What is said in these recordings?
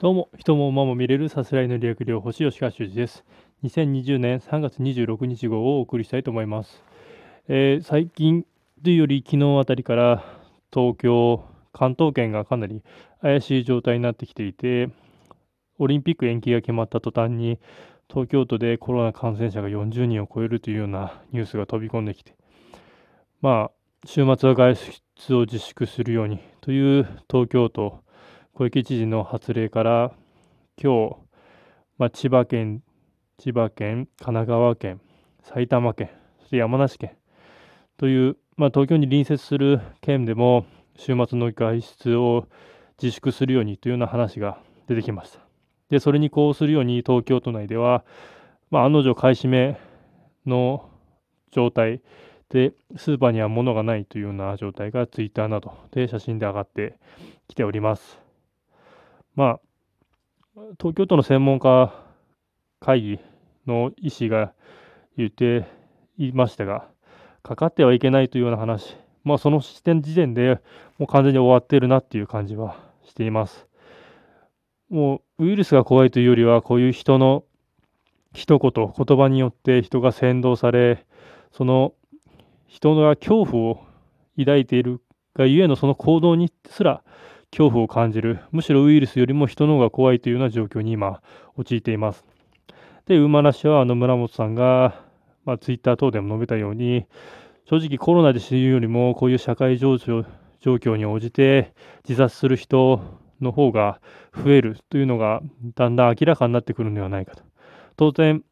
どうも、人も馬も見れるさすらいの理学療法士吉川修司です。2020年3月26日号をお送りしたいと思います。えー、最近というより昨日あたりから東京、関東圏がかなり怪しい状態になってきていて、オリンピック延期が決まった途端に東京都でコロナ感染者が40人を超えるというようなニュースが飛び込んできて、まあ、週末は外出を自粛するようにという東京都、小池知事の発令から今日、まあ、千葉県、千葉県、神奈川県、埼玉県、そして山梨県という、まあ、東京に隣接する県でも週末の外出を自粛するようにというような話が出てきました。で、それにこうするように東京都内では、まあ、案の定買い占めの状態で、スーパーには物がないというような状態がツイッターなどで写真で上がってきております。まあ、東京都の専門家会議の医師が言っていましたが、かかってはいけないというような話、まあ、その視点時点でもう完全に終わっているなっていう感じはしています。もうウイルスが怖いというよりは、こういう人の一言、言葉によって人が先導され、その人が恐怖を抱いているがゆえのその行動にすら恐怖を感じる、むしろウイルスよりも人の方が怖いというような状況に今、陥っています。で、馬なしはあの村本さんが、まあ、ツイッター等でも述べたように、正直コロナで死ぬよりも、こういう社会状況に応じて自殺する人の方が増えるというのがだんだん明らかになってくるのではないかと。当然、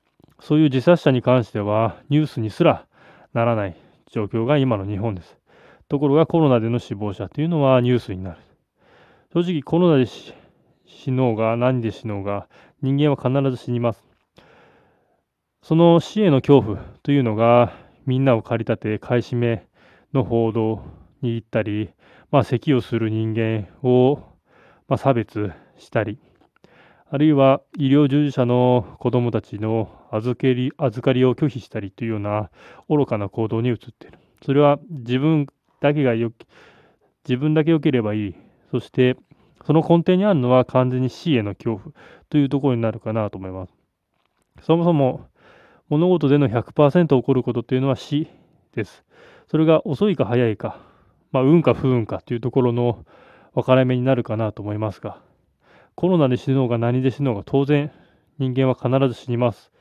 そういう自殺者に関してはニュースにすらならない状況が今の日本です。ところがコロナでの死亡者というのはニュースになる。正直コロナで死のうが何で死のうが人間は必ず死にます。その死への恐怖というのがみんなを駆り立て買い占めの報道に行ったり、まあ、咳をする人間を、まあ、差別したりあるいは医療従事者の子どもたちの預けり預かりを拒否したりというような愚かな行動に移っている。それは自分だけがよ自分だけ良ければいいそして、その根底にあるのは完全に死への恐怖というところになるかなと思います。そもそも物事での100%起こることというのは死です。それが遅いか早いか、まあ、運か不運かというところの分かれ目になるかなと思いますが、コロナで死のうが何で死のうが当然人間は必ず死にます。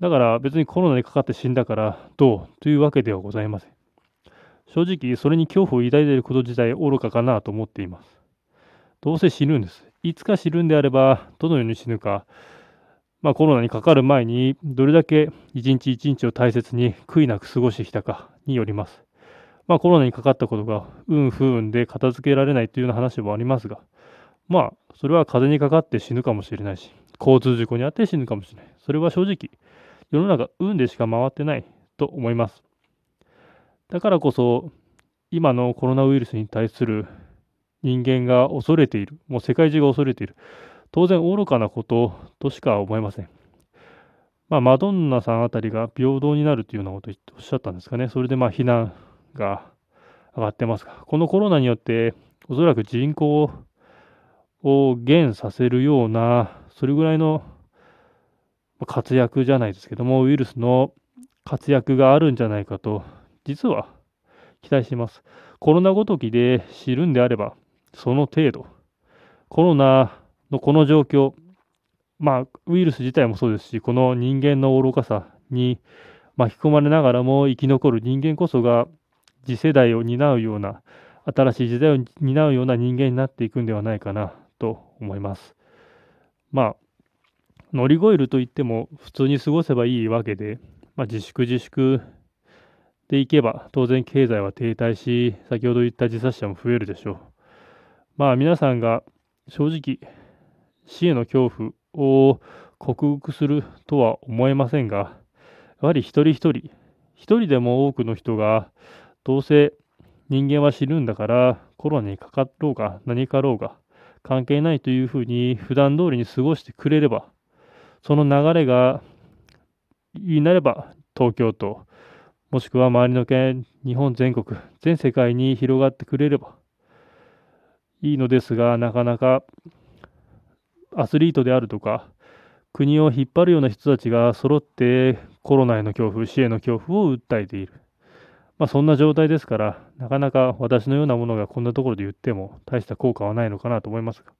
だから別にコロナにかかって死んだからどうというわけではございません。正直、それに恐怖を抱いていること自体愚かかなと思っています。どうせ死ぬんです。いつか死ぬんであれば、どのように死ぬか、まあ、コロナにかかる前に、どれだけ一日一日を大切に悔いなく過ごしてきたかによります。まあ、コロナにかかったことが運不運で片付けられないというような話もありますが、まあ、それは風にかかって死ぬかもしれないし、交通事故にあって死ぬかもしれない。それは正直、世の中、運でしか回ってないと思います。だからこそ、今のコロナウイルスに対する人間が恐れている、もう世界中が恐れている、当然愚かなこととしか思えません。まあ、マドンナさんあたりが平等になるというようなことをおっしゃったんですかね。それでまあ非難が上がってますが、このコロナによって、おそらく人口を減させるような、それぐらいの活躍じゃないですけども、ウイルスの活躍があるんじゃないかと実は期待しています。コロナごときで知るんであれば、その程度、コロナのこの状況、まあ、ウイルス自体もそうですし、この人間の愚かさに巻き込まれながらも生き残る人間こそが次世代を担うような、新しい時代を担うような人間になっていくんではないかなと思います。まあ、乗り越えるといっても普通に過ごせばいいわけで、まあ、自粛自粛でいけば、当然経済は停滞し、先ほど言った自殺者も増えるでしょう。まあ皆さんが正直、死への恐怖を克服するとは思えませんが、やはり一人一人、一人でも多くの人が、どうせ人間は死ぬんだから、コロナにかかろうが何かろうが関係ないというふうに普段通りに過ごしてくれれば、その流れがになれば東京都、もしくは周りの県、日本全国、全世界に広がってくれればいいのですが、なかなかアスリートであるとか、国を引っ張るような人たちが揃ってコロナへの恐怖、死への恐怖を訴えている。まあ、そんな状態ですから、なかなか私のようなものがこんなところで言っても大した効果はないのかなと思いますが、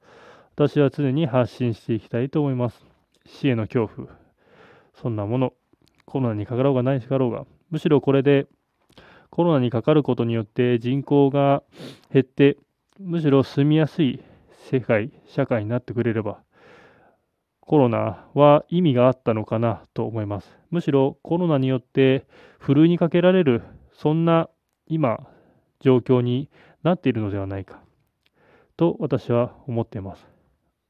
私は常に発信していきたいと思います。死への恐怖、そんなもの、コロナにかかろうがないしかろうが、むしろこれでコロナにかかることによって人口が減って、むしろ住みやすい世界、社会になってくれれば、コロナは意味があったのかなと思います。むしろコロナによってふるいにかけられる、そんな今、状況になっているのではないかと私は思っています。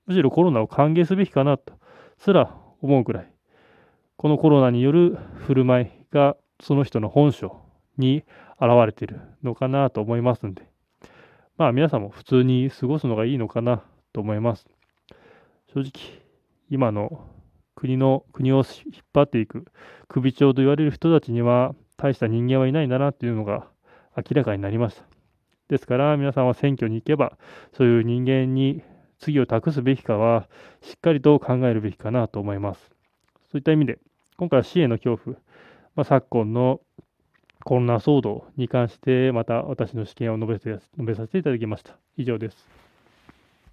むしろコロナを歓迎すべきかなとすら思うくらい、このコロナによる振る舞いがその人の本性に現れているのかなと思いますんで、まあ皆さんも普通に過ごすのがいいのかなと思います。正直、今の国の国を引っ張っていく首長と言われる人たちには大した人間はいないんだなっていうのが明らかになりました。ですから皆さんは選挙に行けばそういう人間に次を託すべきかはしっかりと考えるべきかなと思います。そういった意味で今回は死への恐怖、まあ、昨今のコロナ騒動に関してまた私の試験を述べ述べさせていただきました。以上です。